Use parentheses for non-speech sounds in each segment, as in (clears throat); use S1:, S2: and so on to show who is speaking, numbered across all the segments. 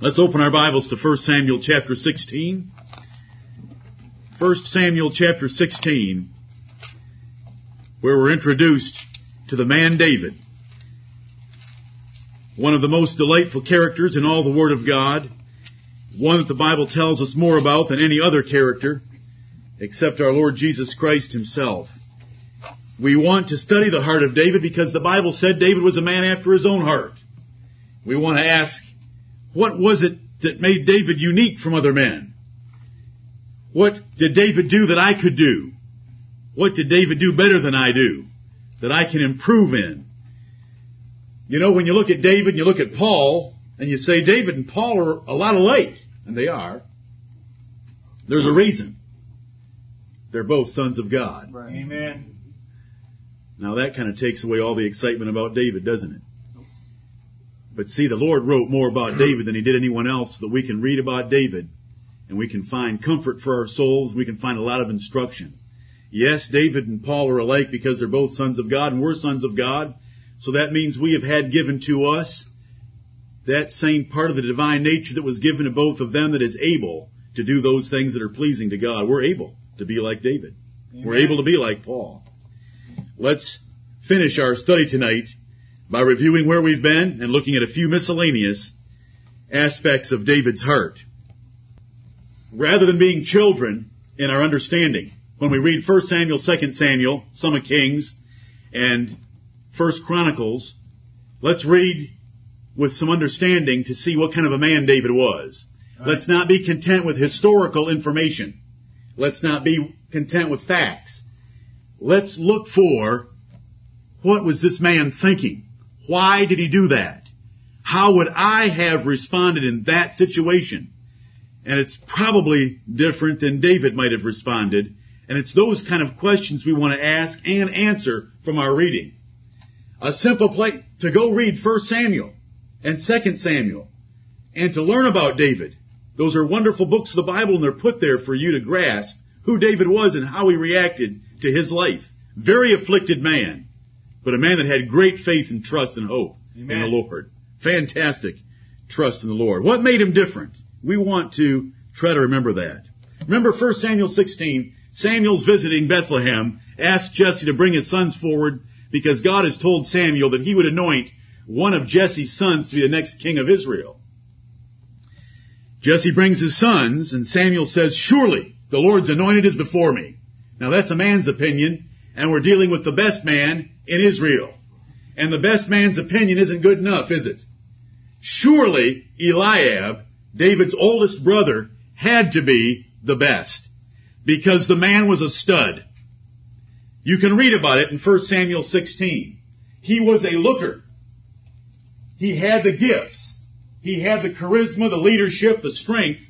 S1: Let's open our Bibles to 1 Samuel chapter 16. 1 Samuel chapter 16, where we're introduced to the man David. One of the most delightful characters in all the Word of God. One that the Bible tells us more about than any other character, except our Lord Jesus Christ himself. We want to study the heart of David because the Bible said David was a man after his own heart. We want to ask, what was it that made David unique from other men? What did David do that I could do? What did David do better than I do? That I can improve in? You know, when you look at David and you look at Paul, and you say David and Paul are a lot alike, and they are, there's a reason. They're both sons of God.
S2: Right. Amen.
S1: Now that kind of takes away all the excitement about David, doesn't it? But see, the Lord wrote more about mm-hmm. David than he did anyone else so that we can read about David and we can find comfort for our souls. We can find a lot of instruction. Yes, David and Paul are alike because they're both sons of God and we're sons of God. So that means we have had given to us that same part of the divine nature that was given to both of them that is able to do those things that are pleasing to God. We're able to be like David.
S2: Amen.
S1: We're able to be like Paul. Let's finish our study tonight by reviewing where we've been and looking at a few miscellaneous aspects of David's heart. Rather than being children in our understanding, when we read 1 Samuel, 2 Samuel, some of Kings, and 1 Chronicles, let's read with some understanding to see what kind of a man David was.
S2: Right.
S1: Let's not be content with historical information. Let's not be content with facts. Let's look for what was this man thinking? Why did he do that? How would I have responded in that situation? And it's probably different than David might have responded. And it's those kind of questions we want to ask and answer from our reading. A simple place to go read 1 Samuel and 2 Samuel and to learn about David. Those are wonderful books of the Bible and they're put there for you to grasp who David was and how he reacted to his life. Very afflicted man, but a man that had great faith and trust and hope
S2: Amen.
S1: in the Lord. Fantastic trust in the Lord. What made him different? We want to try to remember that. Remember 1 Samuel 16, Samuel's visiting Bethlehem, asked Jesse to bring his sons forward because God has told Samuel that he would anoint one of Jesse's sons to be the next king of Israel. Jesse brings his sons and Samuel says, surely the Lord's anointed is before me. Now that's a man's opinion and we're dealing with the best man in Israel. And the best man's opinion isn't good enough, is it? Surely Eliab, David's oldest brother, had to be the best. Because the man was a stud. You can read about it in 1 Samuel 16. He was a looker. He had the gifts. He had the charisma, the leadership, the strength.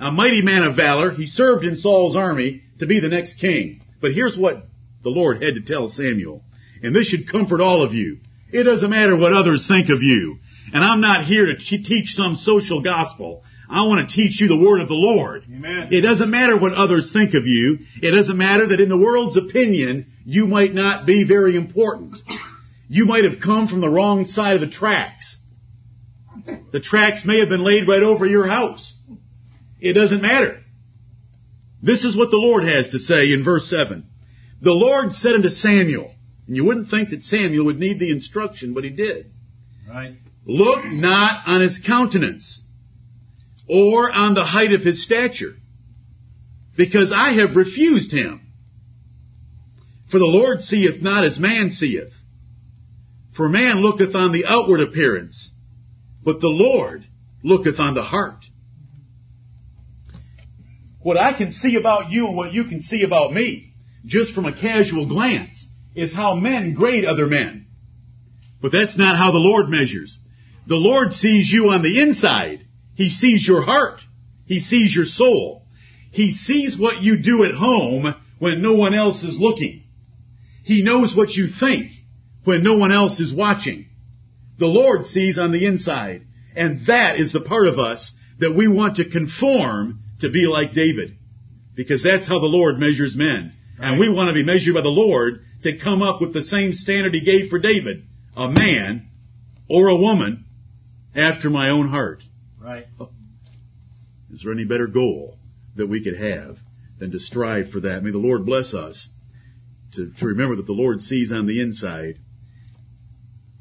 S1: A mighty man of valor. He served in Saul's army to be the next king. But here's what the Lord had to tell Samuel. And this should comfort all of you. It doesn't matter what others think of you. And I'm not here to te- teach some social gospel. I want to teach you the word of the Lord.
S2: Amen.
S1: It doesn't matter what others think of you. It doesn't matter that in the world's opinion, you might not be very important. You might have come from the wrong side of the tracks. The tracks may have been laid right over your house. It doesn't matter. This is what the Lord has to say in verse 7. The Lord said unto Samuel, and you wouldn't think that Samuel would need the instruction, but he did.
S2: Right.
S1: Look not on his countenance, or on the height of his stature, because I have refused him. For the Lord seeth not as man seeth. For man looketh on the outward appearance, but the Lord looketh on the heart. What I can see about you and what you can see about me, just from a casual glance, is how men grade other men. But that's not how the Lord measures. The Lord sees you on the inside. He sees your heart. He sees your soul. He sees what you do at home when no one else is looking. He knows what you think when no one else is watching. The Lord sees on the inside. And that is the part of us that we want to conform to be like David. Because that's how the Lord measures men. And we want to be measured by the Lord to come up with the same standard He gave for David. A man or a woman after my own heart.
S2: Right.
S1: Is there any better goal that we could have than to strive for that? May the Lord bless us to, to remember that the Lord sees on the inside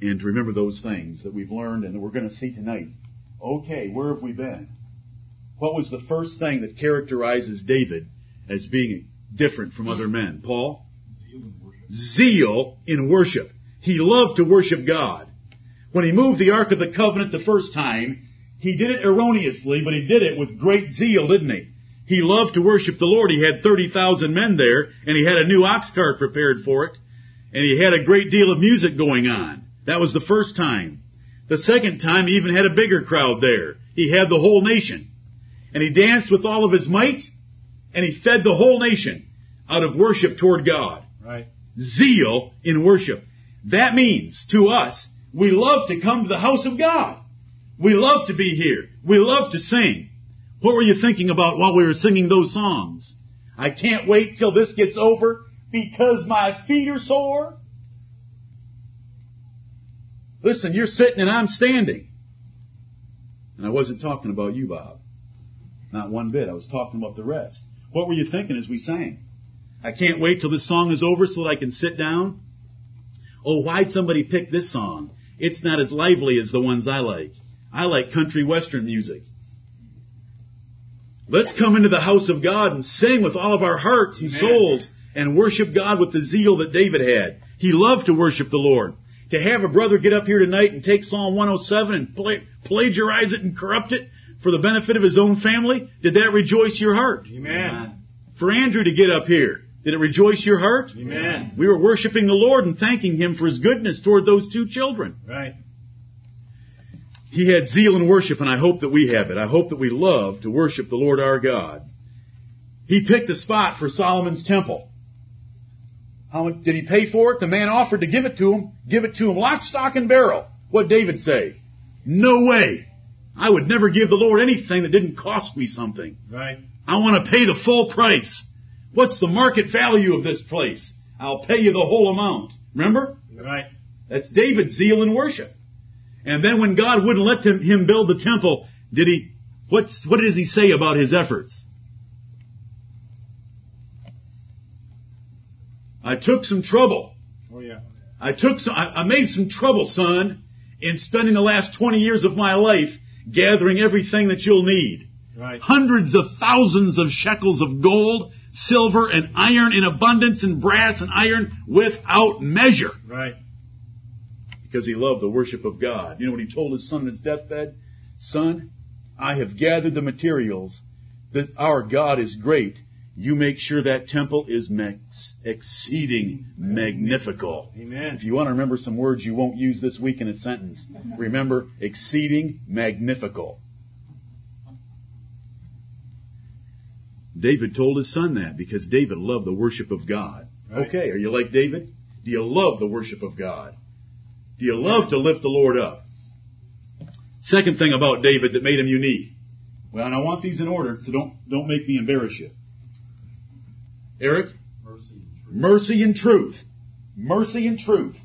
S1: and to remember those things that we've learned and that we're going to see tonight. Okay, where have we been? What was the first thing that characterizes David as being different from other men? Paul? Zeal in worship. He loved to worship God. When he moved the Ark of the Covenant the first time, he did it erroneously, but he did it with great zeal, didn't he? He loved to worship the Lord. He had 30,000 men there, and he had a new ox cart prepared for it, and he had a great deal of music going on. That was the first time. The second time, he even had a bigger crowd there. He had the whole nation. And he danced with all of his might, and he fed the whole nation out of worship toward God.
S2: Right.
S1: Zeal in worship. That means, to us, we love to come to the house of God. We love to be here. We love to sing. What were you thinking about while we were singing those songs? I can't wait till this gets over because my feet are sore. Listen, you're sitting and I'm standing. And I wasn't talking about you, Bob. Not one bit. I was talking about the rest. What were you thinking as we sang? I can't wait till this song is over so that I can sit down. Oh, why'd somebody pick this song? It's not as lively as the ones I like. I like country western music. Let's come into the house of God and sing with all of our hearts and
S2: Amen.
S1: souls and worship God with the zeal that David had. He loved to worship the Lord. To have a brother get up here tonight and take Psalm 107 and pla- plagiarize it and corrupt it for the benefit of his own family, did that rejoice your heart?
S2: Amen.
S1: For Andrew to get up here, did it rejoice your heart?
S2: Amen.
S1: We were worshiping the Lord and thanking Him for His goodness toward those two children.
S2: Right.
S1: He had zeal in worship, and I hope that we have it. I hope that we love to worship the Lord our God. He picked a spot for Solomon's temple. How much did he pay for it? The man offered to give it to him. Give it to him, lock, stock, and barrel. What David say? No way. I would never give the Lord anything that didn't cost me something.
S2: Right.
S1: I want to pay the full price. What's the market value of this place? I'll pay you the whole amount. Remember?
S2: Right.
S1: That's David's zeal in worship. And then when God wouldn't let him, him build the temple, did he, what's, what does he say about his efforts? I took some trouble.
S2: Oh yeah.
S1: I took some, I, I made some trouble, son, in spending the last 20 years of my life gathering everything that you'll need.
S2: Right.
S1: Hundreds of thousands of shekels of gold, silver, and iron in abundance, and brass and iron without measure
S2: Right.
S1: because he loved the worship of God. You know what he told his son on his deathbed? Son, I have gathered the materials. That our God is great. You make sure that temple is max, exceeding magnifical.
S2: Amen.
S1: If you want to remember some words you won't use this week in a sentence, remember exceeding magnifical. David told his son that because David loved the worship of God.
S2: Right.
S1: Okay, are you like David? Do you love the worship of God? Do you love to lift the Lord up? Second thing about David that made him unique. Well, and I want these in order, so don't don't make me embarrass you. Eric? Mercy and truth. Mercy and truth.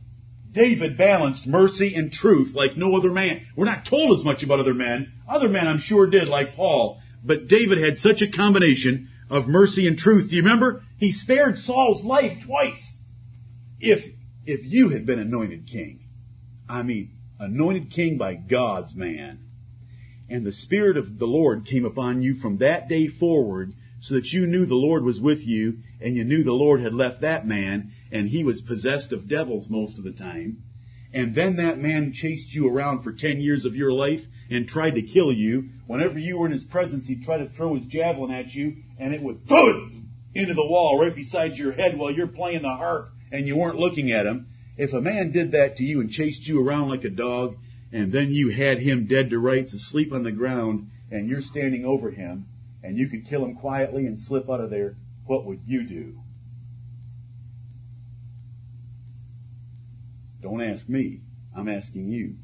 S1: David balanced mercy and truth like no other man. We're not told as much about other men. Other men I'm sure did, like Paul. But David had such a combination of mercy and truth. Do you remember? He spared Saul's life twice. If, if you had been anointed king, I mean, anointed king by God's man, and the Spirit of the Lord came upon you from that day forward so that you knew the Lord was with you and you knew the Lord had left that man and he was possessed of devils most of the time. And then that man chased you around for 10 years of your life and tried to kill you. Whenever you were in his presence, he'd try to throw his javelin at you and it would thud into the wall right beside your head while you're playing the harp and you weren't looking at him. If a man did that to you and chased you around like a dog and then you had him dead to rights asleep on the ground and you're standing over him and you could kill him quietly and slip out of there, what would you do? Don't ask me. I'm asking you.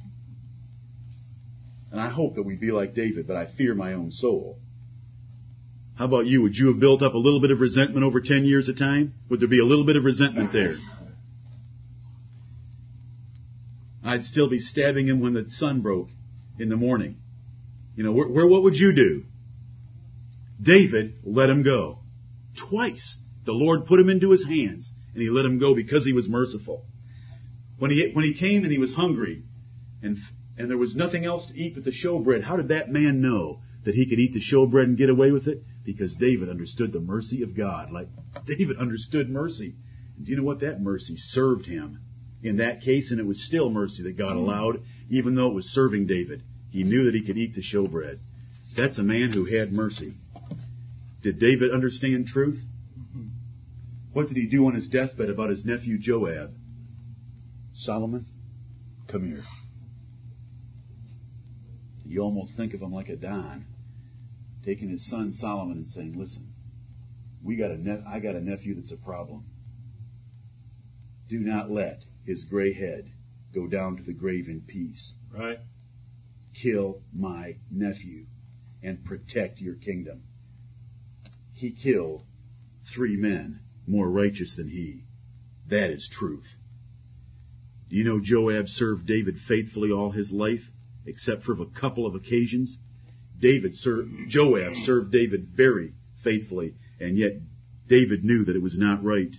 S1: And I hope that we be like David, but I fear my own soul. How about you? Would you have built up a little bit of resentment over 10 years of time? Would there be a little bit of resentment there? I'd still be stabbing him when the sun broke in the morning. You know, where, where what would you do? David let him go. Twice. The Lord put him into his hands and he let him go because he was merciful. When he, when he came and he was hungry and, and there was nothing else to eat but the showbread, how did that man know that he could eat the showbread and get away with it? Because David understood the mercy of God. Like (laughs) David understood mercy. And do you know what? That mercy served him in that case, and it was still mercy that God allowed, even though it was serving David. He knew that he could eat the showbread. That's a man who had mercy. Did David understand truth? Mm-hmm. What did he do on his deathbed about his nephew Joab? Solomon, come here. You almost think of him like a Don, taking his son Solomon and saying, "Listen, we got a ne- I got a nephew that's a problem. Do not let his gray head go down to the grave in peace.
S2: Right.
S1: Kill my nephew and protect your kingdom." He killed three men more righteous than he. That is truth. Do you know Joab served David faithfully all his life, except for a couple of occasions? David served, Joab served David very faithfully, and yet David knew that it was not right.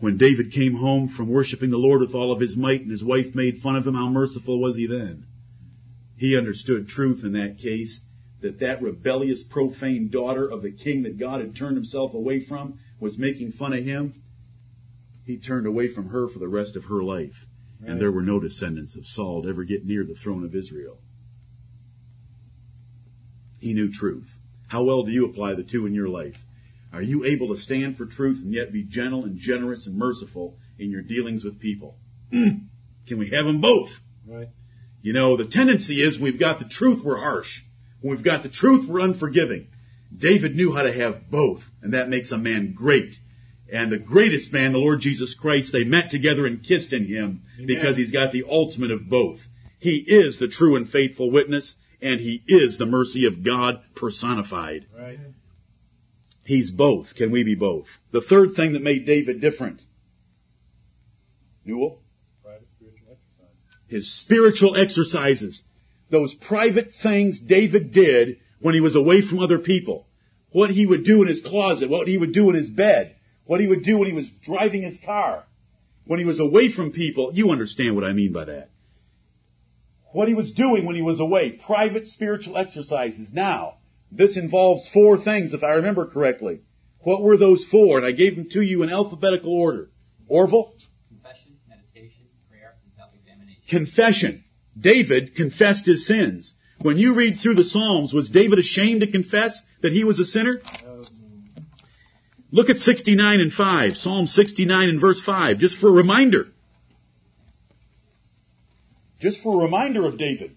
S1: When David came home from worshiping the Lord with all of his might and his wife made fun of him, how merciful was he then? He understood truth in that case, that that rebellious, profane daughter of the king that God had turned himself away from was making fun of him. He turned away from her for the rest of her life.
S2: Right.
S1: And there were no descendants of Saul to ever get near the throne of Israel. He knew truth. How well do you apply the two in your life? Are you able to stand for truth and yet be gentle and generous and merciful in your dealings with people? Hmm. Can we have them both?
S2: Right.
S1: You know, the tendency is we've got the truth, we're harsh. When we've got the truth, we're unforgiving. David knew how to have both, and that makes a man great. And the greatest man, the Lord Jesus Christ, they met together and kissed in him
S2: Amen.
S1: because he's got the ultimate of both. He is the true and faithful witness, and he is the mercy of God personified.
S2: Right.
S1: He's both. Can we be both? The third thing that made David different. Newell?
S2: Private spiritual exercise.
S1: his spiritual exercises, those private things David did when he was away from other people, what he would do in his closet, what he would do in his bed, what he would do when he was driving his car, when he was away from people. You understand what I mean by that. What he was doing when he was away, private spiritual exercises. Now, this involves four things if I remember correctly. What were those four? And I gave them to you in alphabetical order. Orville?
S3: confession, meditation, prayer, and self-examination.
S1: confession. David confessed his sins. When you read through the Psalms, was David ashamed to confess that he was a sinner? Look at 69 and 5, Psalm 69 and verse 5, just for a reminder. Just for a reminder of David.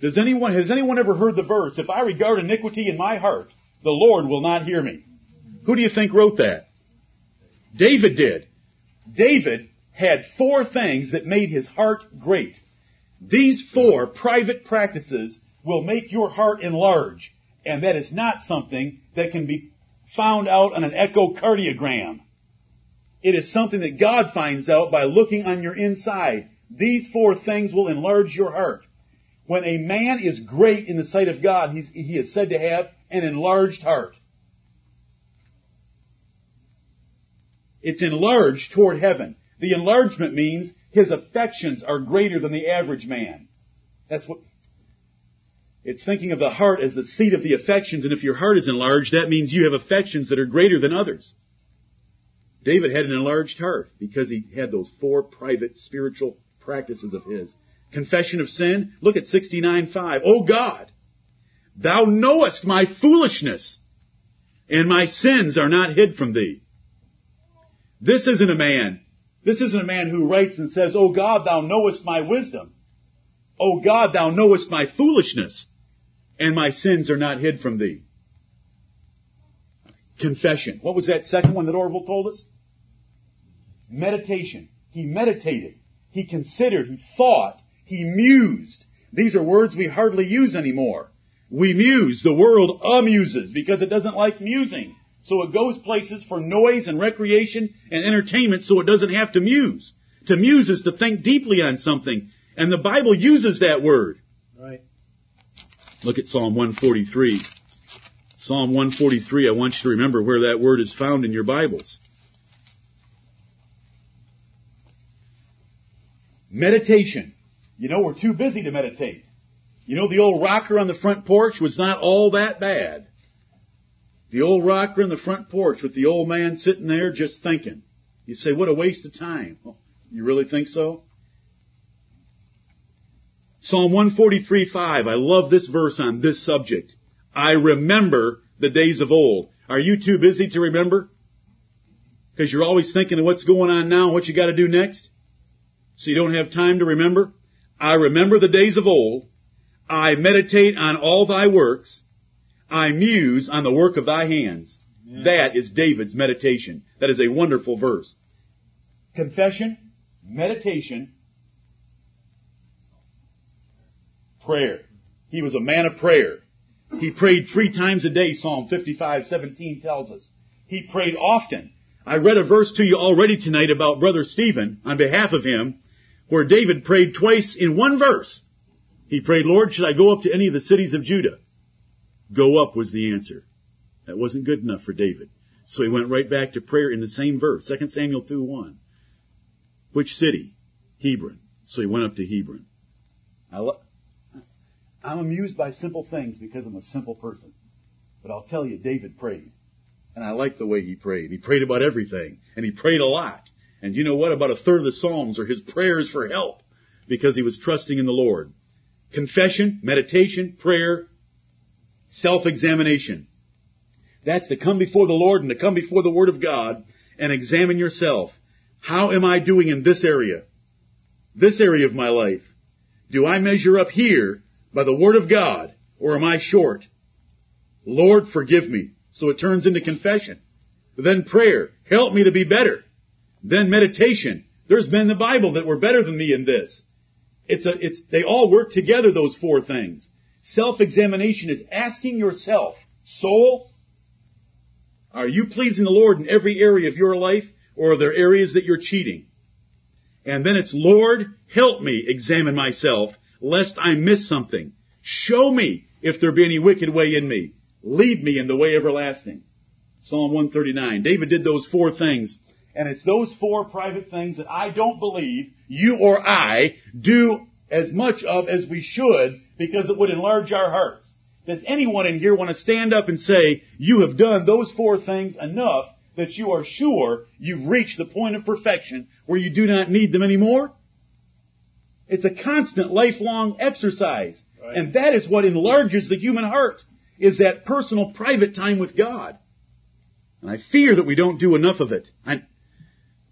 S1: Does anyone, has anyone ever heard the verse, if I regard iniquity in my heart, the Lord will not hear me? Who do you think wrote that? David did. David had four things that made his heart great. These four private practices will make your heart enlarge, and that is not something that can be found out on an echocardiogram. It is something that God finds out by looking on your inside. These four things will enlarge your heart. When a man is great in the sight of God, he is said to have an enlarged heart. It's enlarged toward heaven. The enlargement means his affections are greater than the average man. That's what, it's thinking of the heart as the seat of the affections, and if your heart is enlarged, that means you have affections that are greater than others. David had an enlarged heart because he had those four private spiritual practices of his. Confession of sin, look at 69.5. Oh God, thou knowest my foolishness, and my sins are not hid from thee. This isn't a man. This isn't a man who writes and says, Oh God, thou knowest my wisdom. Oh God, thou knowest my foolishness, and my sins are not hid from thee. Confession. What was that second one that Orville told us? Meditation. He meditated. He considered. He thought. He mused. These are words we hardly use anymore. We muse. The world amuses because it doesn't like musing. So it goes places for noise and recreation and entertainment so it doesn't have to muse. To muse is to think deeply on something. And the Bible uses that word.
S2: right.
S1: Look at Psalm 143. Psalm 143, I want you to remember where that word is found in your Bibles. Meditation. You know, we're too busy to meditate. You know, the old rocker on the front porch was not all that bad. The old rocker on the front porch with the old man sitting there just thinking. You say, what a waste of time. You really think so? Psalm 143:5. I love this verse on this subject. I remember the days of old. Are you too busy to remember? Because you're always thinking of what's going on now, and what you got to do next. So you don't have time to remember. I remember the days of old. I meditate on all thy works. I muse on the work of thy hands. Yeah. That is David's meditation. That is a wonderful verse. Confession, meditation, prayer. He was a man of prayer. He prayed three times a day, Psalm 55, 17 tells us. He prayed often. I read a verse to you already tonight about Brother Stephen on behalf of him, where David prayed twice in one verse. He prayed, Lord, should I go up to any of the cities of Judah? Go up was the answer. That wasn't good enough for David. So he went right back to prayer in the same verse, 2 Samuel 2, 1. Which city? Hebron. So he went up to Hebron. I lo- I'm amused by simple things because I'm a simple person. But I'll tell you, David prayed. And I like the way he prayed. He prayed about everything. And he prayed a lot. And you know what? About a third of the Psalms are his prayers for help because he was trusting in the Lord. Confession, meditation, prayer, self-examination. That's to come before the Lord and to come before the Word of God and examine yourself. How am I doing in this area? This area of my life? Do I measure up here by the Word of God or am I short? Lord, forgive me. So it turns into confession. Then prayer. Help me to be better. Then meditation. There's men in the Bible that were better than me in this. It's a, it's, they all work together, those four things. Self-examination is asking yourself, soul, are you pleasing the Lord in every area of your life, or are there areas that you're cheating? And then it's, Lord, help me examine myself, lest I miss something. Show me if there be any wicked way in me. Lead me in the way everlasting. Psalm 139. David did those four things and it's those four private things that I don't believe you or I do as much of as we should because it would enlarge our hearts. Does anyone in here want to stand up and say, you have done those four things enough that you are sure you've reached the point of perfection where you do not need them anymore? It's a constant lifelong exercise. Right. And that is what enlarges the human heart, is that personal private time with God. And I fear that we don't do enough of it. I,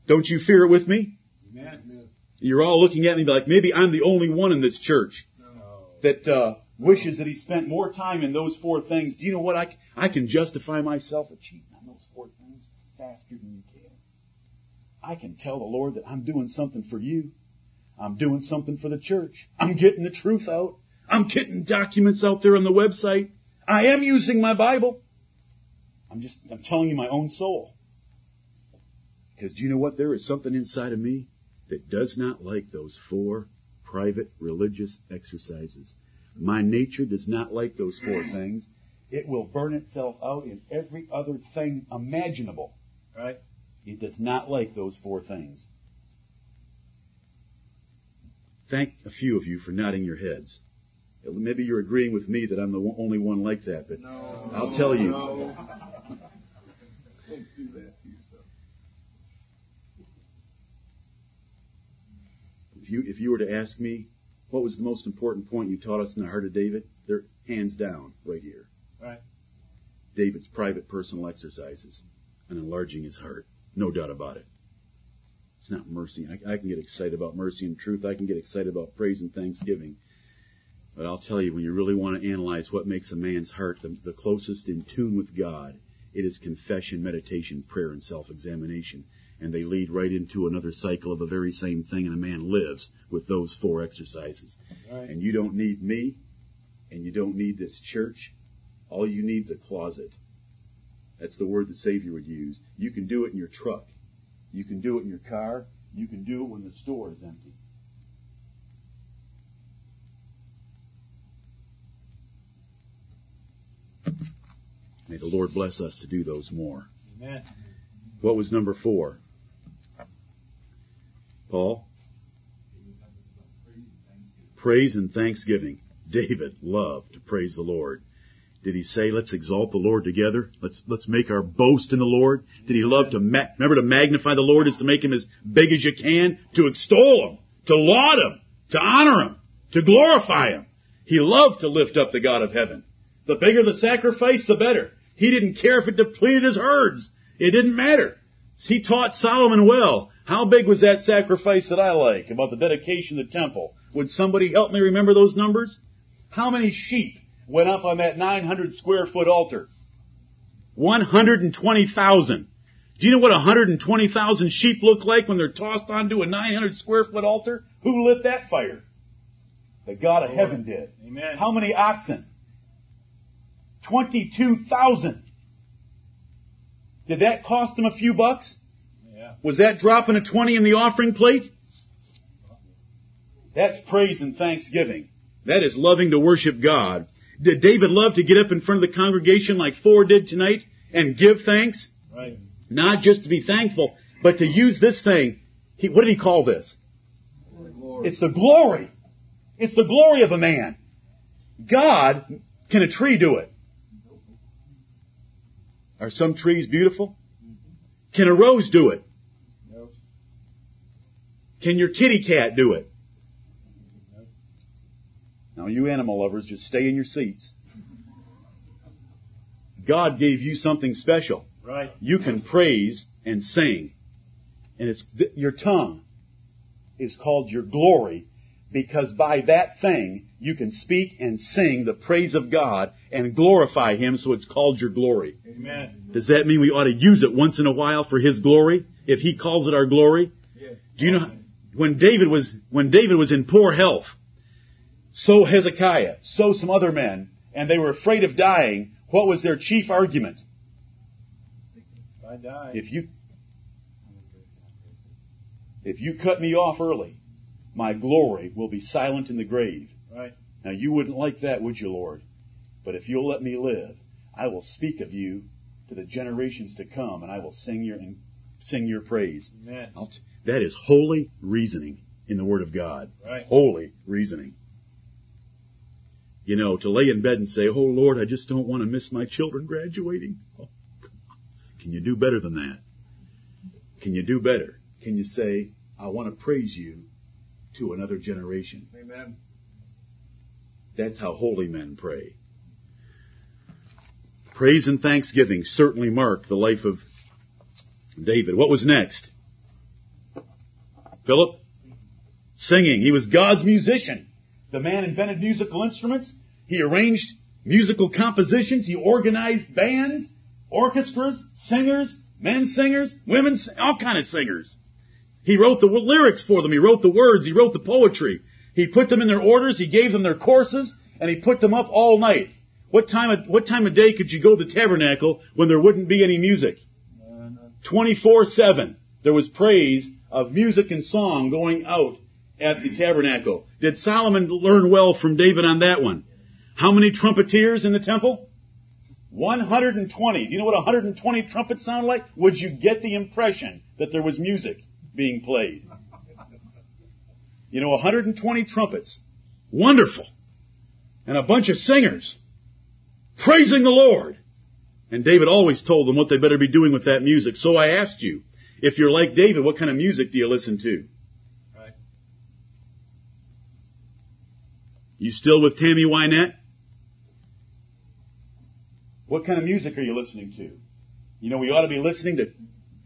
S1: don't you fear it with me? Amen. You're all looking at me like maybe I'm the only one in this church no. that uh, wishes that he spent more time in those four things. Do you know what? I, I can justify myself of cheating on those four things faster than you can. I can tell the Lord that I'm doing something for you. I'm doing something for the church. I'm getting the truth out. I'm getting documents out there on the website. I am using my Bible. I'm just, I'm telling you my own soul. Because do you know what? There is something inside of me that does not like those four private religious exercises. My nature does not like those four (clears throat) things. It will burn itself out in every other thing imaginable. Right? It does not like those four things. Thank a few of you for nodding your heads. Maybe you're agreeing with me that I'm the only one like that, but no, I'll tell you. No. (laughs) Don't do that. if you if you were to ask me what was the most important point you taught us in the heart of David, they're hands down right here. Right. David's private personal exercises and enlarging his heart. No doubt about it. It's not mercy. I, I, can get excited about mercy and truth. I can get excited about praise and thanksgiving. But I'll tell you, when you really want to analyze what makes a man's heart the, the closest in tune with God, it is confession, meditation, prayer, and self-examination and they lead right into another cycle of the very same thing, and a man lives with those four exercises. Right. And you don't need me, and you don't need this church. All you need is a closet. That's the word the Savior would use. You can do it in your truck. You can do it in your car. You can do it when the store is empty. May the Lord bless us to do those more.
S2: Amen.
S1: What was number four? Paul? Praise and thanksgiving. David loved to praise the Lord. Did he say, let's exalt the Lord together? Let's, let's make our boast in the Lord? Did he love to, ma- remember to magnify the Lord is to make him as big as you can? To extol him, to laud him, to honor him, to glorify him. He loved to lift up the God of heaven. The bigger the sacrifice, the better. He didn't care if it depleted his herds. It didn't matter. He taught Solomon well. How big was that sacrifice that I like about the dedication of the temple? Would somebody help me remember those numbers? How many sheep went up on that 900 square foot altar? 120,000. Do you know what 120,000 sheep look like when they're tossed onto a 900 square foot altar? Who lit that fire? The God of heaven did.
S2: Amen.
S1: How many oxen? 22,000. Did that cost them a few bucks?
S2: Yeah.
S1: Was that dropping a 20 in the offering plate? That's praise and thanksgiving. That is loving to worship God. Did David love to get up in front of the congregation like four did tonight and give thanks?
S2: Right.
S1: Not just to be thankful, but to use this thing. He, what did he call this? It's the glory. It's the glory of a man. God, can a tree do it? Are some trees beautiful? Can a rose do it? Can your kitty cat do it? Now you animal lovers, just stay in your seats. God gave you something special.
S2: Right.
S1: You can praise and sing. And it's, th- your tongue is called your glory because by that thing you can speak and sing the praise of God and glorify Him so it's called your glory.
S2: Amen.
S1: Does that mean we ought to use it once in a while for His glory? If He calls it our glory?
S2: Yeah.
S1: Do you know when David was when David was in poor health, so Hezekiah, so some other men, and they were afraid of dying, what was their chief argument?
S2: If I die.
S1: If you if you cut me off early, my glory will be silent in the grave.
S2: Right.
S1: Now you wouldn't like that, would you, Lord? But if you'll let me live, I will speak of you to the generations to come, and I will sing your sing your praise.
S2: Amen.
S1: T- that is holy reasoning in the Word of God.
S2: Right.
S1: Holy reasoning. You know, to lay in bed and say, "Oh Lord, I just don't want to miss my children graduating." Oh, can you do better than that? Can you do better? Can you say, "I want to praise you to another generation"?
S2: Amen.
S1: That's how holy men pray. Praise and thanksgiving certainly mark the life of David. What was next? Philip? Singing. He was God's musician. The man invented musical instruments. He arranged musical compositions. He organized bands, orchestras, singers, men singers, women, all kind of singers. He wrote the lyrics for them. He wrote the words. He wrote the poetry. He put them in their orders. He gave them their courses, and he put them up all night. What time of, what time of day could you go to the tabernacle when there wouldn't be any music? 24-7. There was praise of music and song going out at the tabernacle. Did Solomon learn well from David on that one? How many trumpeters in the temple? 120. Do you know what 120 trumpets sound like? Would you get the impression that there was music being played? You know, 120 trumpets. Wonderful. And a bunch of singers praising the Lord. And David always told them what they better be doing with that music. So I asked you, if you're like David, what kind of music do you listen to? You still with Tammy Wynette? What kind of music are you listening to? You know, we ought to be listening to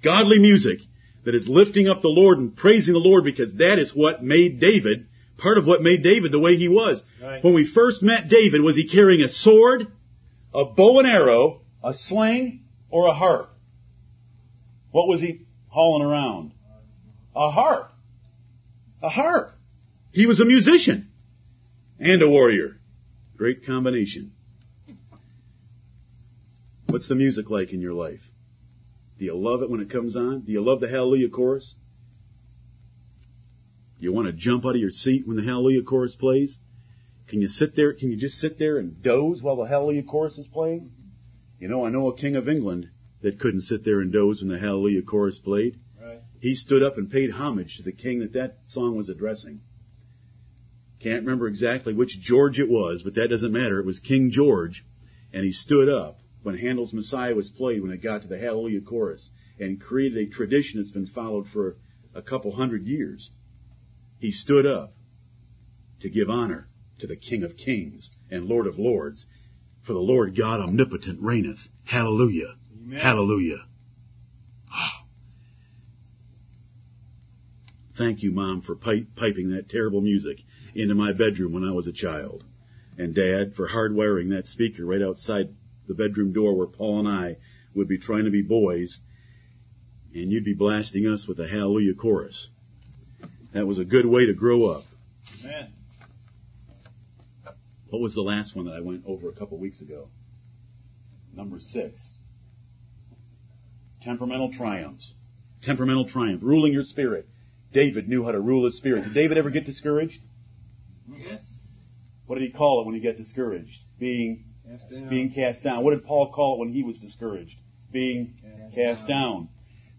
S1: godly music that is lifting up the Lord and praising the Lord because that is what made David, part of what made David the way he was.
S2: Right.
S1: When we first met David, was he carrying a sword, a bow and arrow, a sling, or a harp? What was he hauling around? A harp. A harp. He was a musician and a warrior. Great combination. What's the music like in your life? Do you love it when it comes on? Do you love the Hallelujah chorus? You want to jump out of your seat when the Hallelujah chorus plays? Can you sit there, can you just sit there and doze while the Hallelujah chorus is playing? You know, I know a king of England that couldn't sit there and doze when the Hallelujah chorus played.
S2: Right.
S1: He stood up and paid homage to the king that that song was addressing. Can't remember exactly which George it was, but that doesn't matter. It was King George, and he stood up when Handel's Messiah was played when it got to the Hallelujah chorus and created a tradition that's been followed for a couple hundred years. He stood up to give honor to the King of Kings and Lord of Lords, for the Lord God omnipotent reigneth. Hallelujah.
S2: Amen.
S1: Hallelujah. Ah. Thank you, Mom, for pi- piping that terrible music into my bedroom when I was a child. And Dad, for hardwiring that speaker right outside the bedroom door where Paul and I would be trying to be boys, and you'd be blasting us with the Hallelujah chorus. That was a good way to grow up.
S2: Amen.
S1: What was the last one that I went over a couple weeks ago? Number six. Temperamental triumphs. Temperamental triumph. Ruling your spirit. David knew how to rule his spirit. Did David ever get discouraged?
S3: Yes.
S1: What did he call it when he got discouraged? Being
S2: Cast down.
S1: being cast down. What did Paul call it when he was discouraged? Being
S2: Cast
S1: cast down.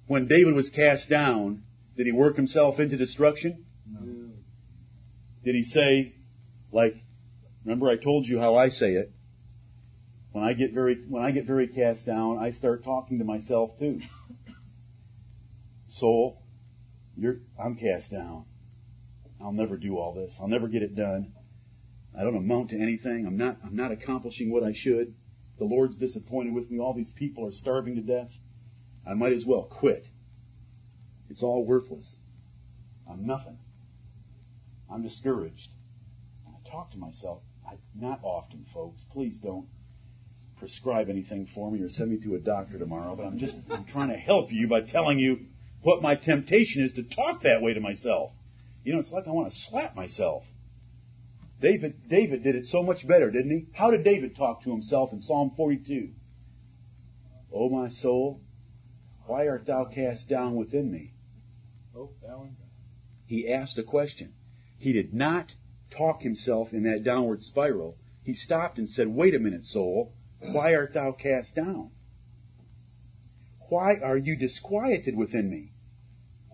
S1: When David was cast down, did he work himself into destruction?
S2: No.
S1: Did he say, like, remember I told you how I say it? When I get very, when I get very cast down, I start talking to myself too. Soul, you're, I'm cast down. I'll never do all this. I'll never get it done. I don't amount to anything. I'm not, I'm not accomplishing what I should. The Lord's disappointed with me. All these people are starving to death. I might as well quit. It's all worthless. I'm nothing. I'm discouraged. And I talk to myself. I, not often, folks. Please don't prescribe anything for me or send me to a doctor tomorrow. But I'm just I'm trying to help you by telling you what my temptation is to talk that way to myself. You know, it's like I want to slap myself. David David did it so much better, didn't he? How did David talk to himself in Psalm 42? O my soul, why art thou cast down within me?
S2: Hope thou in God.
S1: He asked a question. He did not talk himself in that downward spiral. He stopped and said, Wait a minute, soul. Why art thou cast down? Why are you disquieted within me?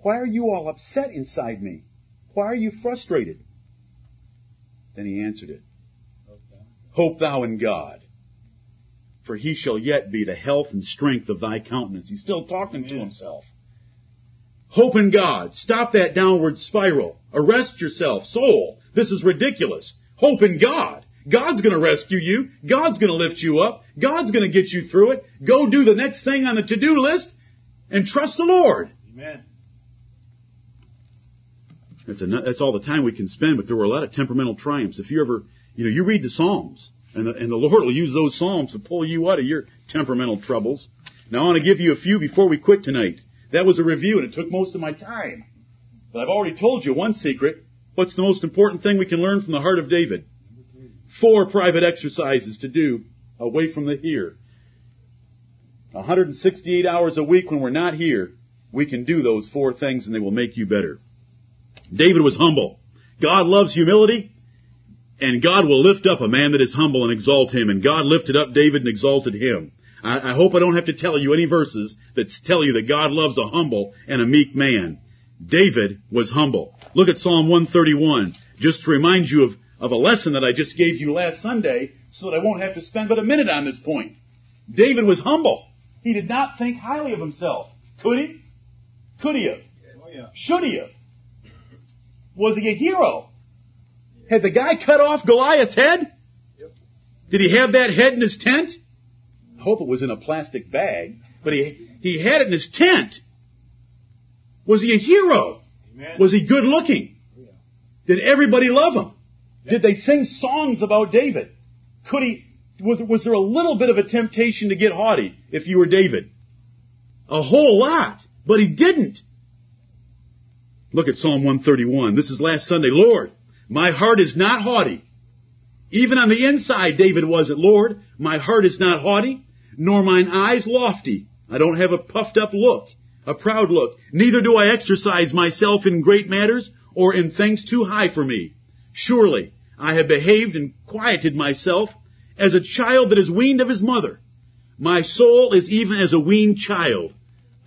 S1: Why are you all upset inside me? Why are you frustrated? Then he answered it.
S2: Hope thou in God.
S1: Hope thou in God, for he shall yet be the health and strength of thy countenance. He's still talking to himself. Hope in God. Stop that downward spiral. Arrest yourself. Soul, this is ridiculous. Hope in God. God's gonna rescue you. God's gonna lift you up. God's gonna get you through it. Go do the next thing on the to-do list and trust the Lord.
S2: Amen.
S1: That's, enough, that's all the time we can spend, but there were a lot of temperamental triumphs. If you ever, you know, you read the Psalms, and the, and the Lord will use those Psalms to pull you out of your temperamental troubles. Now I want to give you a few before we quit tonight. That was a review, and it took most of my time. But I've already told you one secret. What's the most important thing we can learn from the heart of David? Four private exercises to do away from the here. 168 hours a week when we're not here, we can do those four things and they will make you better. David was humble. God loves humility, and God will lift up a man that is humble and exalt him. And God lifted up David and exalted him. I, I hope I don't have to tell you any verses that tell you that God loves a humble and a meek man. David was humble. Look at Psalm 131, just to remind you of, of a lesson that I just gave you last Sunday, so that I won't have to spend but a minute on this point. David was humble. He did not think highly of himself. Could he? Could he have? Should he have? Was he a hero? Had the guy cut off Goliath's head? Did he have that head in his tent? I hope it was in a plastic bag, but he, he had it in his tent. Was he a hero?
S2: Amen.
S1: Was he good looking?
S2: Oh.
S1: Did everybody love him? Did they sing songs about David? Could he, was, was there a little bit of a temptation to get haughty if you were David? A whole lot, but he didn't. Look at Psalm 131. This is last Sunday. Lord, my heart is not haughty. Even on the inside, David wasn't. Lord, my heart is not haughty, nor mine eyes lofty. I don't have a puffed up look, a proud look. Neither do I exercise myself in great matters or in things too high for me. Surely I have behaved and quieted myself as a child that is weaned of his mother. My soul is even as a weaned child.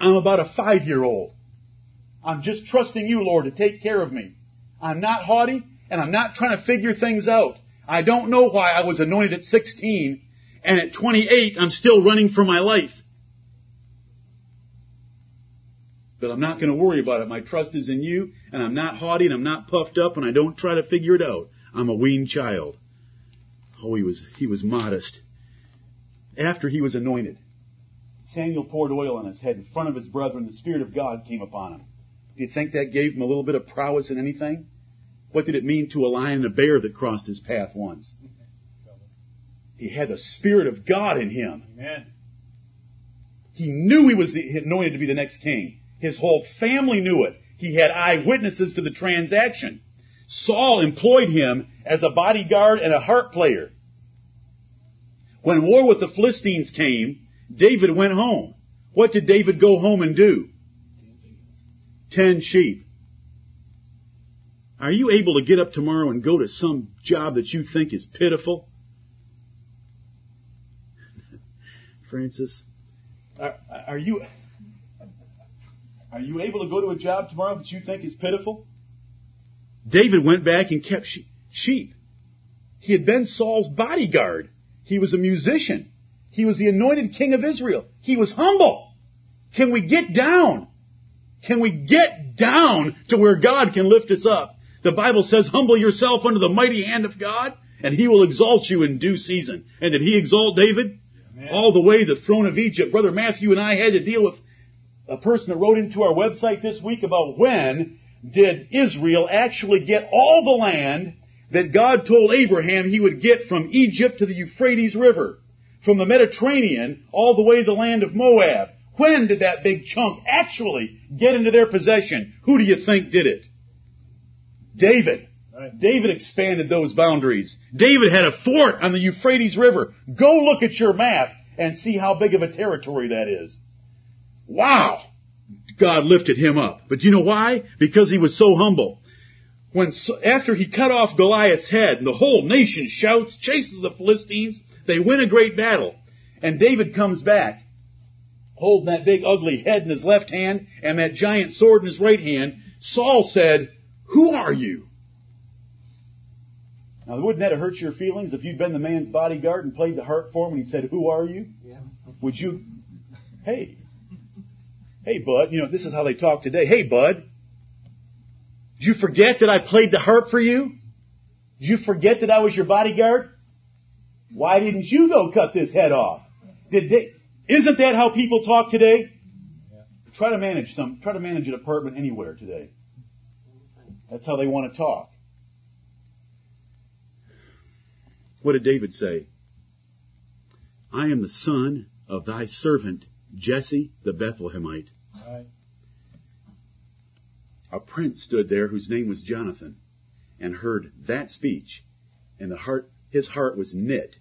S1: I'm about a five year old. I'm just trusting you, Lord, to take care of me. I'm not haughty and I'm not trying to figure things out. I don't know why I was anointed at 16 and at 28 I'm still running for my life. But I'm not going to worry about it. My trust is in you and I'm not haughty and I'm not puffed up and I don't try to figure it out. I'm a weaned child. Oh, he was, he was modest. After he was anointed, Samuel poured oil on his head in front of his brethren. The Spirit of God came upon him. Do you think that gave him a little bit of prowess in anything? What did it mean to a lion and a bear that crossed his path once? He had the Spirit of God in him.
S2: Amen.
S1: He knew he was the, anointed to be the next king. His whole family knew it. He had eyewitnesses to the transaction. Saul employed him as a bodyguard and a harp player. When war with the Philistines came, David went home. What did David go home and do? Ten sheep. Are you able to get up tomorrow and go to some job that you think is pitiful? (laughs) Francis, are, are you are you able to go to a job tomorrow that you think is pitiful? David went back and kept sheep. He had been Saul's bodyguard. He was a musician. He was the anointed king of Israel. He was humble. Can we get down? Can we get down to where God can lift us up? The Bible says, humble yourself under the mighty hand of God, and he will exalt you in due season. And did he exalt David? Amen. All the way to the throne of Egypt. Brother Matthew and I had to deal with a person that wrote into our website this week about when did Israel actually get all the land that God told Abraham he would get from Egypt to the Euphrates River, from the Mediterranean all the way to the land of Moab. When did that big chunk actually get into their possession? Who do you think did it? David. Right. David expanded those boundaries. David had a fort on the Euphrates River. Go look at your map and see how big of a territory that is. Wow! God lifted him up. But you know why? Because he was so humble. When, after he cut off Goliath's head and the whole nation shouts, chases the Philistines, they win a great battle. And David comes back, holding that big ugly head in his left hand and that giant sword in his right hand. Saul said, who are you? Now, wouldn't that have hurt your feelings if you'd been the man's bodyguard and played the harp for him and he said, who are you? Yeah. Would you, hey, hey bud, you know, this is how they talk today. Hey bud, did you forget that I played the harp for you? Did you forget that I was your bodyguard? Why didn't you go cut this head off? Did they, isn't that how people talk today? Try to manage some, try to manage an apartment anywhere today. That's how they want to talk. What did David say? I am the son of thy servant Jesse the Bethlehemite. Right a prince stood there whose name was Jonathan and heard that speech and the heart, his heart was knit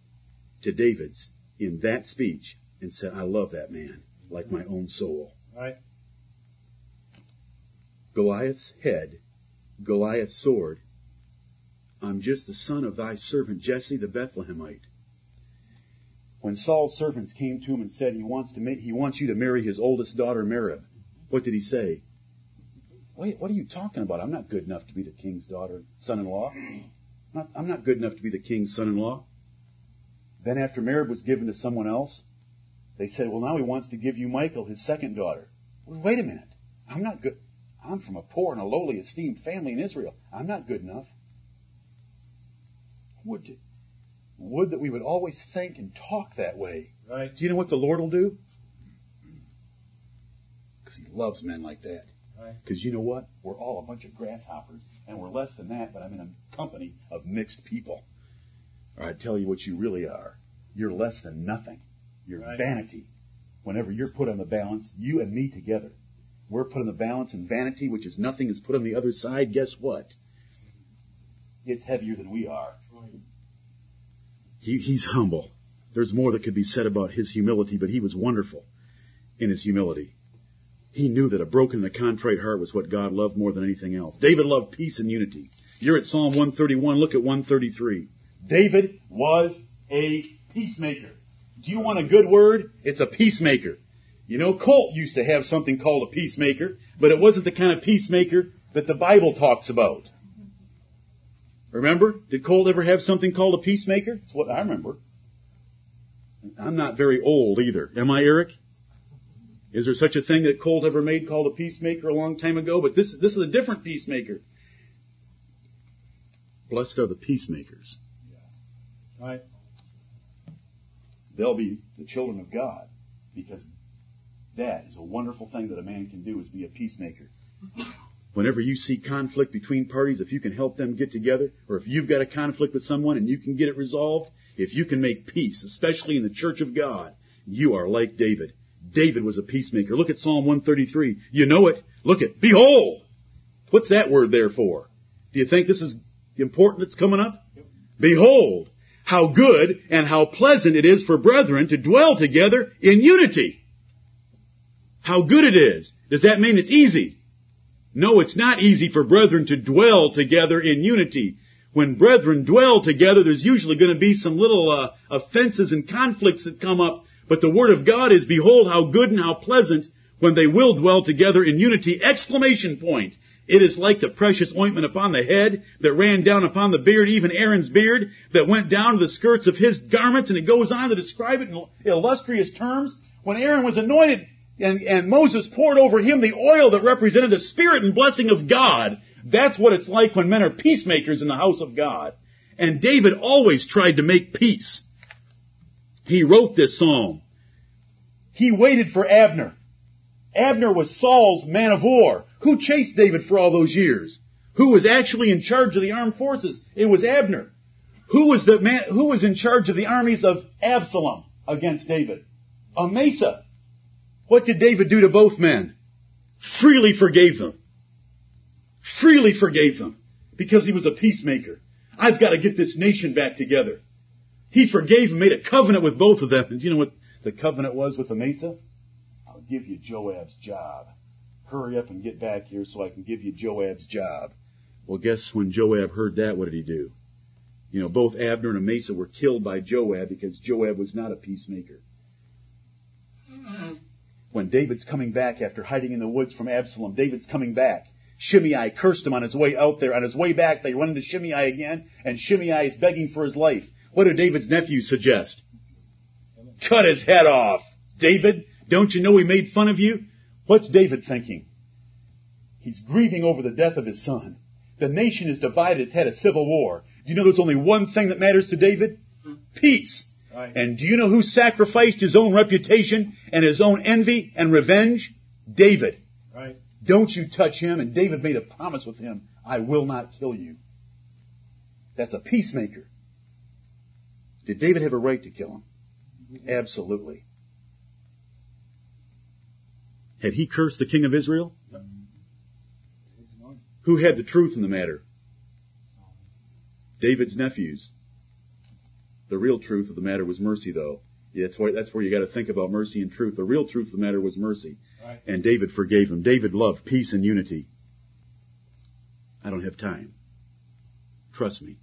S1: to David's in that speech and said, I love that man like my own soul.
S2: Right.
S1: Goliath's head, Goliath's sword. I'm just the son of thy servant Jesse the Bethlehemite. When Saul's servants came to him and said he wants to make, he wants you to marry his oldest daughter Merab, what did he say? Wait, what are you talking about? I'm not good enough to be the king's daughter, son-in-law. I'm not, I'm not good enough to be the king's son-in-law. Then after Merab was given to someone else, they said, well, now he wants to give you Michal, his second daughter. Well, wait a minute. I'm not good. I'm from a poor and a lowly esteemed family in Israel. I'm not good enough. Would, would that we would always think and talk that way.
S2: Right.
S1: Do you know what the Lord will do? Because He loves men like that. Because you know what? We're all a bunch of grasshoppers, and we're less than that, but I'm in a company of mixed people. Or I tell you what you really are. You're less than nothing. You're right. vanity. Whenever you're put on the balance, you and me together, we're put on the balance, and vanity, which is nothing, is put on the other side. Guess what? It's heavier than we are. He, he's humble. There's more that could be said about his humility, but he was wonderful in his humility. He knew that a broken and a contrite heart was what God loved more than anything else. David loved peace and unity. You're at Psalm 131. Look at 133. David was a peacemaker. Do you want a good word? It's a peacemaker. You know, Colt used to have something called a peacemaker, but it wasn't the kind of peacemaker that the Bible talks about. Remember? Did Colt ever have something called a peacemaker? That's what I remember. I'm not very old either. Am I, Eric? Is there such a thing that Colt ever made called a peacemaker a long time ago? But this, this is a different peacemaker. Blessed are the peacemakers. Yes.
S2: Right.
S1: They'll be the children of God because that is a wonderful thing that a man can do is be a peacemaker. Whenever you see conflict between parties, if you can help them get together, or if you've got a conflict with someone and you can get it resolved, if you can make peace, especially in the church of God, you are like David. David was a peacemaker. Look at Psalm 133. You know it. Look at, behold! What's that word there for? Do you think this is important that's coming up? Behold, how good and how pleasant it is for brethren to dwell together in unity. How good it is. Does that mean it's easy? No, it's not easy for brethren to dwell together in unity. When brethren dwell together, there's usually going to be some little uh, offenses and conflicts that come up. But the word of God is, behold how good and how pleasant when they will dwell together in unity! Exclamation point. It is like the precious ointment upon the head that ran down upon the beard, even Aaron's beard, that went down to the skirts of his garments, and it goes on to describe it in illustrious terms. When Aaron was anointed, and, and Moses poured over him the oil that represented the spirit and blessing of God. That's what it's like when men are peacemakers in the house of God. And David always tried to make peace. He wrote this psalm. He waited for Abner. Abner was Saul's man of war. Who chased David for all those years? Who was actually in charge of the armed forces? It was Abner. Who was the man, who was in charge of the armies of Absalom against David? Amasa. What did David do to both men? Freely forgave them. Freely forgave them. Because he was a peacemaker. I've got to get this nation back together. He forgave and made a covenant with both of them. And do you know what the covenant was with Amasa? I'll give you Joab's job. Hurry up and get back here so I can give you Joab's job. Well, guess when Joab heard that, what did he do? You know, both Abner and Amasa were killed by Joab because Joab was not a peacemaker when David's coming back after hiding in the woods from Absalom, David's coming back. Shimei cursed him on his way out there. On his way back, they run into Shimei again, and Shimei is begging for his life. What do David's nephews suggest? Cut his head off. David, don't you know we made fun of you? What's David thinking? He's grieving over the death of his son. The nation is divided. It's had a civil war. Do you know there's only one thing that matters to David? Peace.
S2: Right.
S1: And do you know who sacrificed his own reputation and his own envy and revenge? David.
S2: Right.
S1: Don't you touch him. And David made a promise with him. I will not kill you. That's a peacemaker. Did David have a right to kill him? Mm-hmm. Absolutely. Had he cursed the king of Israel? Who had the truth in the matter? David's nephews. The real truth of the matter was mercy, though. Yeah, that's where, that's where you got to think about mercy and truth. The real truth of the matter was mercy.
S2: Right.
S1: And David forgave him. David loved peace and unity. I don't have time. Trust me.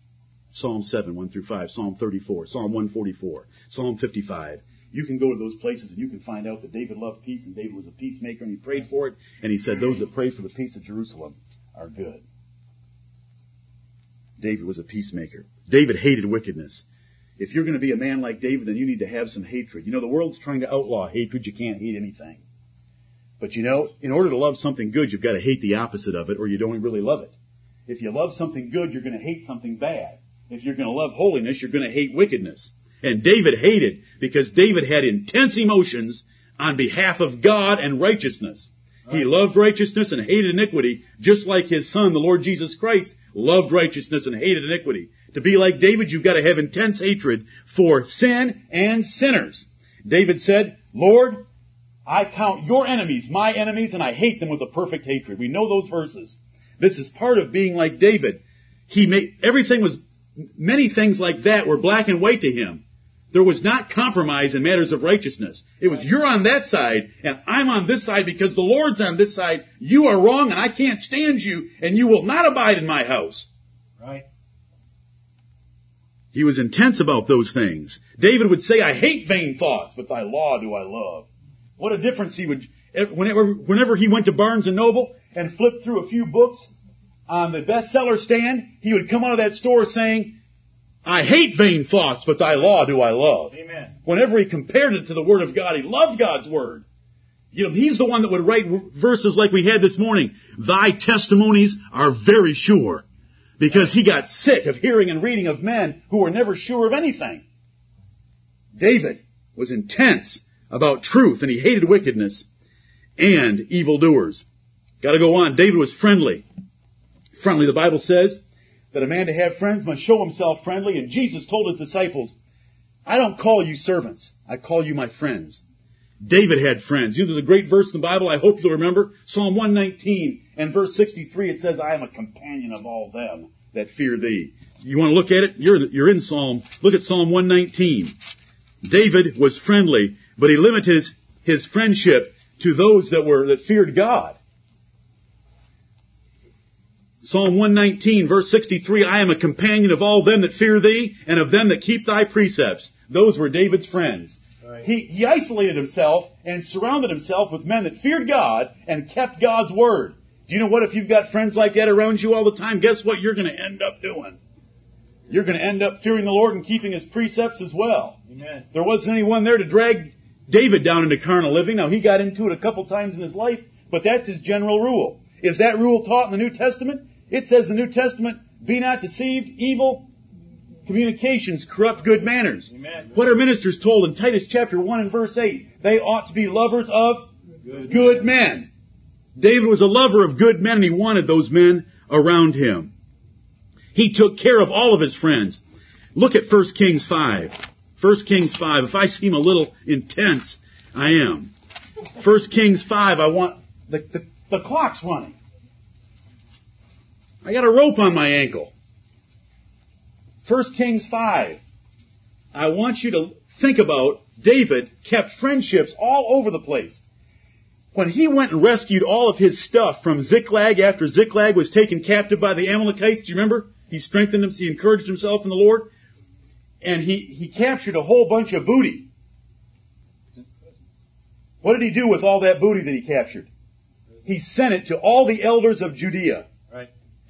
S1: Psalm 7, 1 through 5, Psalm 34, Psalm 144, Psalm 55. You can go to those places and you can find out that David loved peace and David was a peacemaker and he prayed for it and he said those that pray for the peace of Jerusalem are good. David was a peacemaker. David hated wickedness. If you're going to be a man like David, then you need to have some hatred. You know, the world's trying to outlaw hatred. You can't hate anything. But you know, in order to love something good, you've got to hate the opposite of it or you don't really love it. If you love something good, you're going to hate something bad. If you're going to love holiness, you're going to hate wickedness. And David hated because David had intense emotions on behalf of God and righteousness. He loved righteousness and hated iniquity, just like his son, the Lord Jesus Christ, loved righteousness and hated iniquity. To be like David, you've got to have intense hatred for sin and sinners. David said, Lord, I count your enemies my enemies and I hate them with a perfect hatred. We know those verses. This is part of being like David. He made, everything was, many things like that were black and white to him. There was not compromise in matters of righteousness. It was you're on that side and I'm on this side because the Lord's on this side. You are wrong and I can't stand you and you will not abide in my house.
S2: Right.
S1: He was intense about those things. David would say, I hate vain thoughts, but thy law do I love. What a difference he would, whenever, whenever he went to Barnes and Noble and flipped through a few books on the bestseller stand, he would come out of that store saying, I hate vain thoughts, but thy law do I love.
S2: Amen.
S1: Whenever he compared it to the Word of God, he loved God's Word. You know, he's the one that would write verses like we had this morning. Thy testimonies are very sure. Because he got sick of hearing and reading of men who were never sure of anything. David was intense about truth and he hated wickedness and evildoers. Gotta go on. David was friendly. Friendly, the Bible says that a man to have friends must show himself friendly and Jesus told his disciples, I don't call you servants. I call you my friends. David had friends. You know, there's a great verse in the Bible I hope you'll remember. Psalm 119 and verse 63, it says, I am a companion of all them that fear thee. You want to look at it? You're, you're in Psalm. Look at Psalm 119. David was friendly, but he limited his, his friendship to those that were, that feared God. Psalm 119 verse 63, I am a companion of all them that fear thee and of them that keep thy precepts. Those were David's friends.
S2: Right.
S1: He, he isolated himself and surrounded himself with men that feared God and kept God's word. Do you know what? If you've got friends like that around you all the time, guess what you're going to end up doing? You're going to end up fearing the Lord and keeping His precepts as well.
S2: Amen.
S1: There wasn't anyone there to drag David down into carnal living. Now he got into it a couple times in his life, but that's his general rule. Is that rule taught in the New Testament? It says in the New Testament, be not deceived, evil communications corrupt good manners.
S2: Amen.
S1: What are ministers told in Titus chapter 1 and verse 8? They ought to be lovers of good men. David was a lover of good men and he wanted those men around him. He took care of all of his friends. Look at 1 Kings 5. 1 Kings 5. If I seem a little intense, I am. 1 Kings 5, I want, the, the, the clock's running. I got a rope on my ankle. 1 Kings 5. I want you to think about David kept friendships all over the place. When he went and rescued all of his stuff from Ziklag after Ziklag was taken captive by the Amalekites, do you remember? He strengthened him, he encouraged himself in the Lord. And he, he captured a whole bunch of booty. What did he do with all that booty that he captured? He sent it to all the elders of Judea.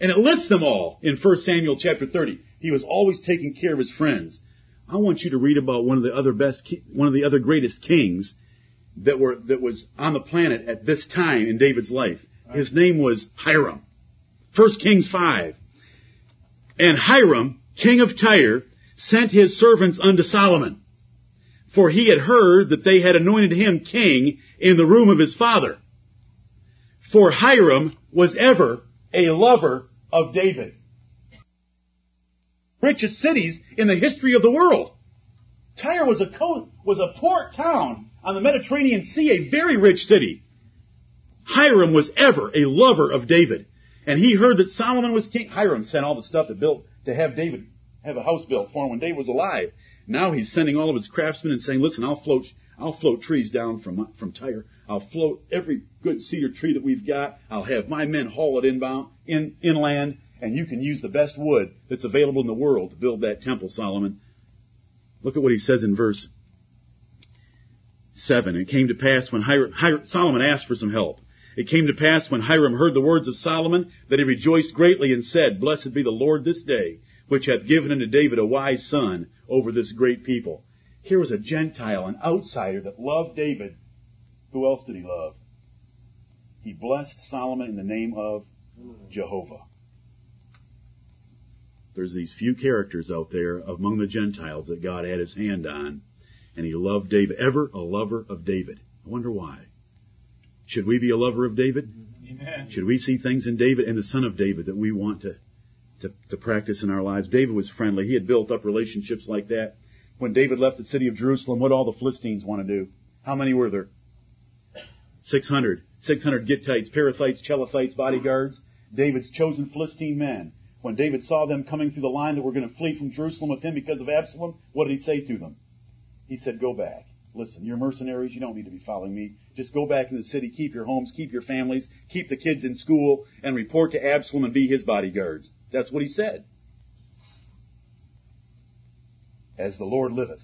S1: And it lists them all in 1 Samuel chapter 30. He was always taking care of his friends. I want you to read about one of the other best, one of the other greatest kings that were, that was on the planet at this time in David's life. His name was Hiram. 1 Kings 5. And Hiram, king of Tyre, sent his servants unto Solomon. For he had heard that they had anointed him king in the room of his father. For Hiram was ever a lover of David. Richest cities in the history of the world. Tyre was a co- was a port town on the Mediterranean Sea, a very rich city. Hiram was ever a lover of David. And he heard that Solomon was king. Hiram sent all the stuff to build to have David have a house built for him when David was alive. Now he's sending all of his craftsmen and saying, listen, I'll float, I'll float trees down from, from Tyre. I'll float every good cedar tree that we've got. I'll have my men haul it inbound, in, inland, and you can use the best wood that's available in the world to build that temple, Solomon. Look at what he says in verse 7. It came to pass when Hiram, Hiram, Solomon asked for some help. It came to pass when Hiram heard the words of Solomon that he rejoiced greatly and said, Blessed be the Lord this day, which hath given unto David a wise son over this great people. Here was a Gentile, an outsider that loved David. Who else did he love? He blessed Solomon in the name of Jehovah. There's these few characters out there among the Gentiles that God had his hand on, and he loved David, ever a lover of David. I wonder why. Should we be a lover of David?
S2: Amen.
S1: Should we see things in David and the son of David that we want to, to, to practice in our lives? David was friendly. He had built up relationships like that. When David left the city of Jerusalem, what all the Philistines want to do? How many were there? 600. 600 Gittites, Perithites, Chelathites, bodyguards. David's chosen Philistine men. When David saw them coming through the line that were going to flee from Jerusalem with him because of Absalom, what did he say to them? He said, go back. Listen, you're mercenaries. You don't need to be following me. Just go back in the city, keep your homes, keep your families, keep the kids in school, and report to Absalom and be his bodyguards. That's what he said. As the Lord liveth,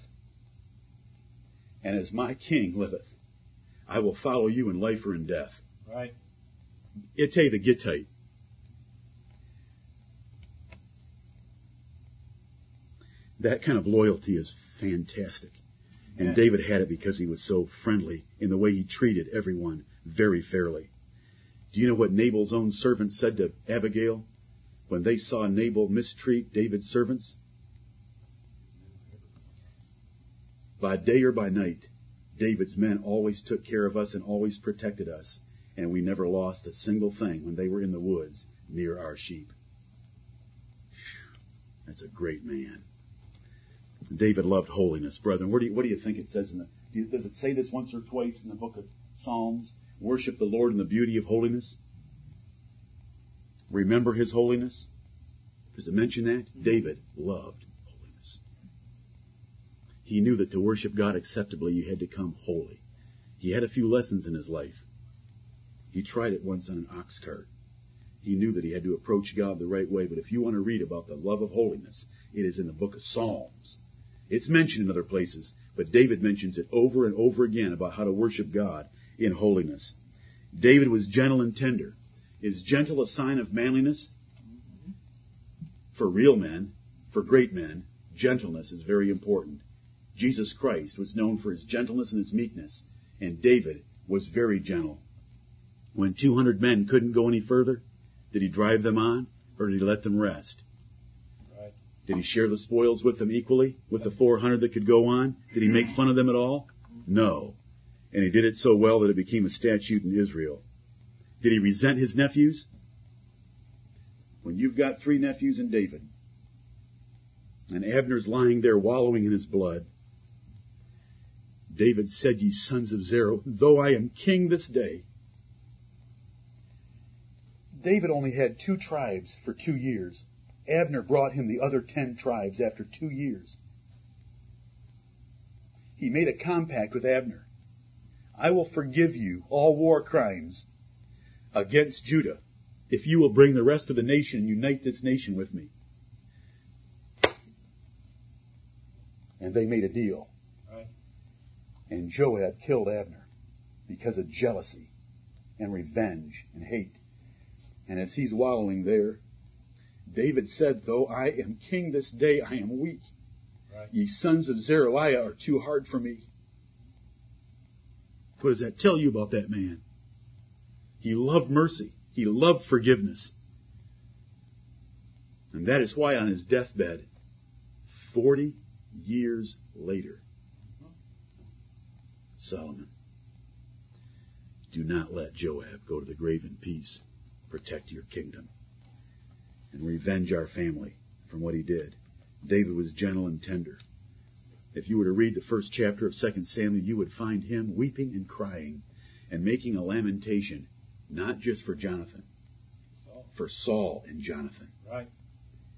S1: and as my king liveth, I will follow you in life or in death.
S2: Right.
S1: Ittai the Gittite. That kind of loyalty is fantastic. And
S2: Yeah.
S1: David had it because he was so friendly in the way he treated everyone very fairly. Do you know what Nabal's own servants said to Abigail when they saw Nabal mistreat David's servants? By day or by night, David's men always took care of us and always protected us, and we never lost a single thing when they were in the woods near our sheep. That's a great man. David loved holiness, brethren. Do you, what do you think it says in the? Does it say this once or twice in the book of Psalms? Worship the Lord in the beauty of holiness. Remember His holiness. Does it mention that? Mm-hmm. David loved. He knew that to worship God acceptably, you had to come holy. He had a few lessons in his life. He tried it once on an ox cart. He knew that he had to approach God the right way, but if you want to read about the love of holiness, it is in the book of Psalms. It's mentioned in other places, but David mentions it over and over again about how to worship God in holiness. David was gentle and tender. Is gentle a sign of manliness? For real men, for great men, gentleness is very important. Jesus Christ was known for his gentleness and his meekness, and David was very gentle. When 200 men couldn't go any further, did he drive them on, or did he let them rest?
S2: Right.
S1: Did he share the spoils with them equally, with the 400 that could go on? Did he make fun of them at all? No. And he did it so well that it became a statute in Israel. Did he resent his nephews? When you've got three nephews and David, and Abner's lying there wallowing in his blood, David said, Ye sons of Zerah, though I am king this day. David only had two tribes for two years. Abner brought him the other ten tribes after two years. He made a compact with Abner. I will forgive you all war crimes against Judah if you will bring the rest of the nation and unite this nation with me. And they made a deal. And Joab killed Abner because of jealousy and revenge and hate. And as he's wallowing there, David said, Though I am king this day, I am weak.
S2: Right.
S1: Ye sons of Zeruiah are too hard for me. What does that tell you about that man? He loved mercy. He loved forgiveness. And that is why on his deathbed, 40 years later, Solomon, do not let Joab go to the grave in peace. Protect your kingdom and revenge our family from what he did. David was gentle and tender. If you were to read the first chapter of 2 Samuel, you would find him weeping and crying and making a lamentation, not just for Jonathan, for Saul and Jonathan.
S2: right.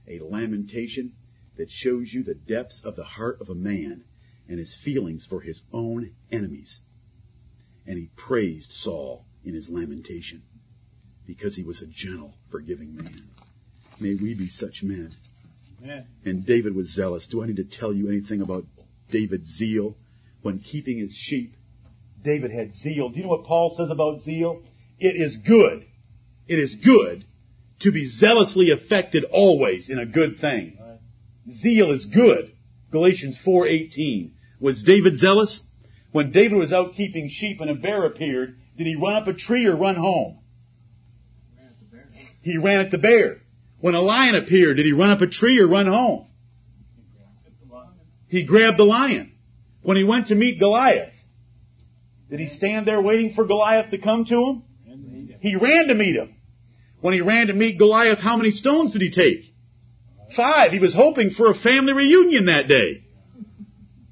S1: A lamentation that shows you the depths of the heart of a man and his feelings for his own enemies. And he praised Saul in his lamentation because he was a gentle, forgiving man. May we be such men.
S2: Amen.
S1: And David was zealous. Do I need to tell you anything about David's zeal when keeping his sheep? David had zeal. Do you know what Paul says about zeal? It is good. It is good to be zealously affected always in a good thing. Zeal is good. Galatians 4:18. Was David zealous? When David was out keeping sheep and a bear appeared, did he run up a tree or run home? He ran at the bear. When a lion appeared, did he run up a tree or run home? He grabbed the lion. When he went to meet Goliath, did he stand there waiting for Goliath to come to him? He ran to meet him. When he ran to meet Goliath, how many stones did he take? Five. He was hoping for a family reunion that day.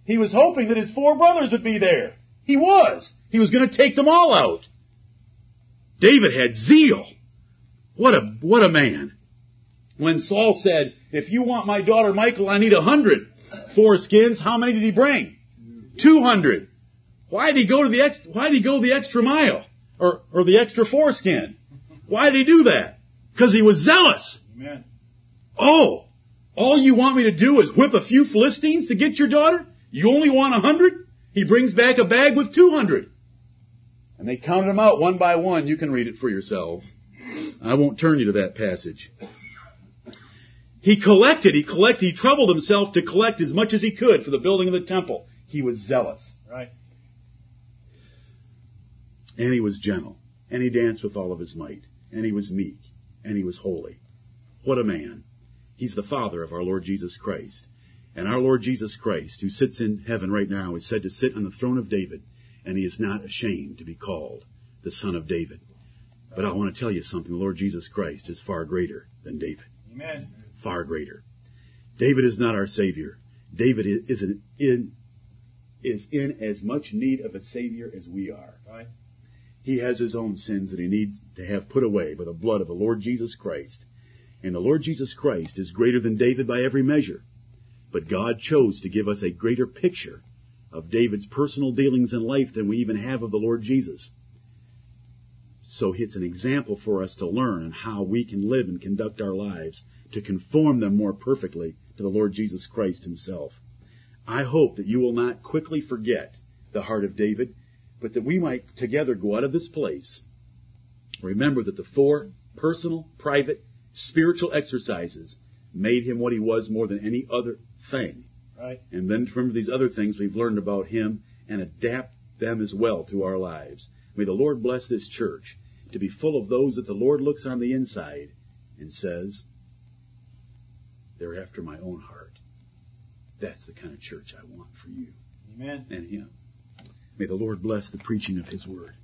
S1: He was hoping that his four brothers would be there. He was. He was going to take them all out. David had zeal. What a, what a man. When Saul said, if you want my daughter Michal, I need a hundred foreskins, how many did he bring? 200. Why did he go to the ex, why did he go the extra mile? Or, or the extra foreskin? Why did he do that? Because he was zealous.
S2: Amen.
S1: Oh, all you want me to do is whip a few Philistines to get your daughter? You only want a hundred? He brings back a bag with two hundred. And they counted them out one by one. You can read it for yourself. I won't turn you to that passage. He collected, he collected, he troubled himself to collect as much as he could for the building of the temple. He was zealous.
S2: Right.
S1: And he was gentle. And he danced with all of his might. And he was meek. And he was holy. What a man. He's the father of our Lord Jesus Christ. And our Lord Jesus Christ, who sits in heaven right now, is said to sit on the throne of David. And he is not ashamed to be called the son of David. But I want to tell you something. The Lord Jesus Christ is far greater than David.
S2: Amen.
S1: Far greater. David is not our Savior. David is in, is in as much need of a Savior as we are.
S2: Right.
S1: He has his own sins that he needs to have put away by the blood of the Lord Jesus Christ. And the Lord Jesus Christ is greater than David by every measure. But God chose to give us a greater picture of David's personal dealings in life than we even have of the Lord Jesus. So it's an example for us to learn how we can live and conduct our lives to conform them more perfectly to the Lord Jesus Christ himself. I hope that you will not quickly forget the heart of David, but that we might together go out of this place. Remember that the four personal, private, spiritual exercises made him what he was more than any other thing.
S2: Right.
S1: And then remember these other things we've learned about him and adapt them as well to our lives. May the Lord bless this church to be full of those that the Lord looks on the inside and says, they're after my own heart. That's the kind of church I want for you
S2: Amen.
S1: and him. May the Lord bless the preaching of his word.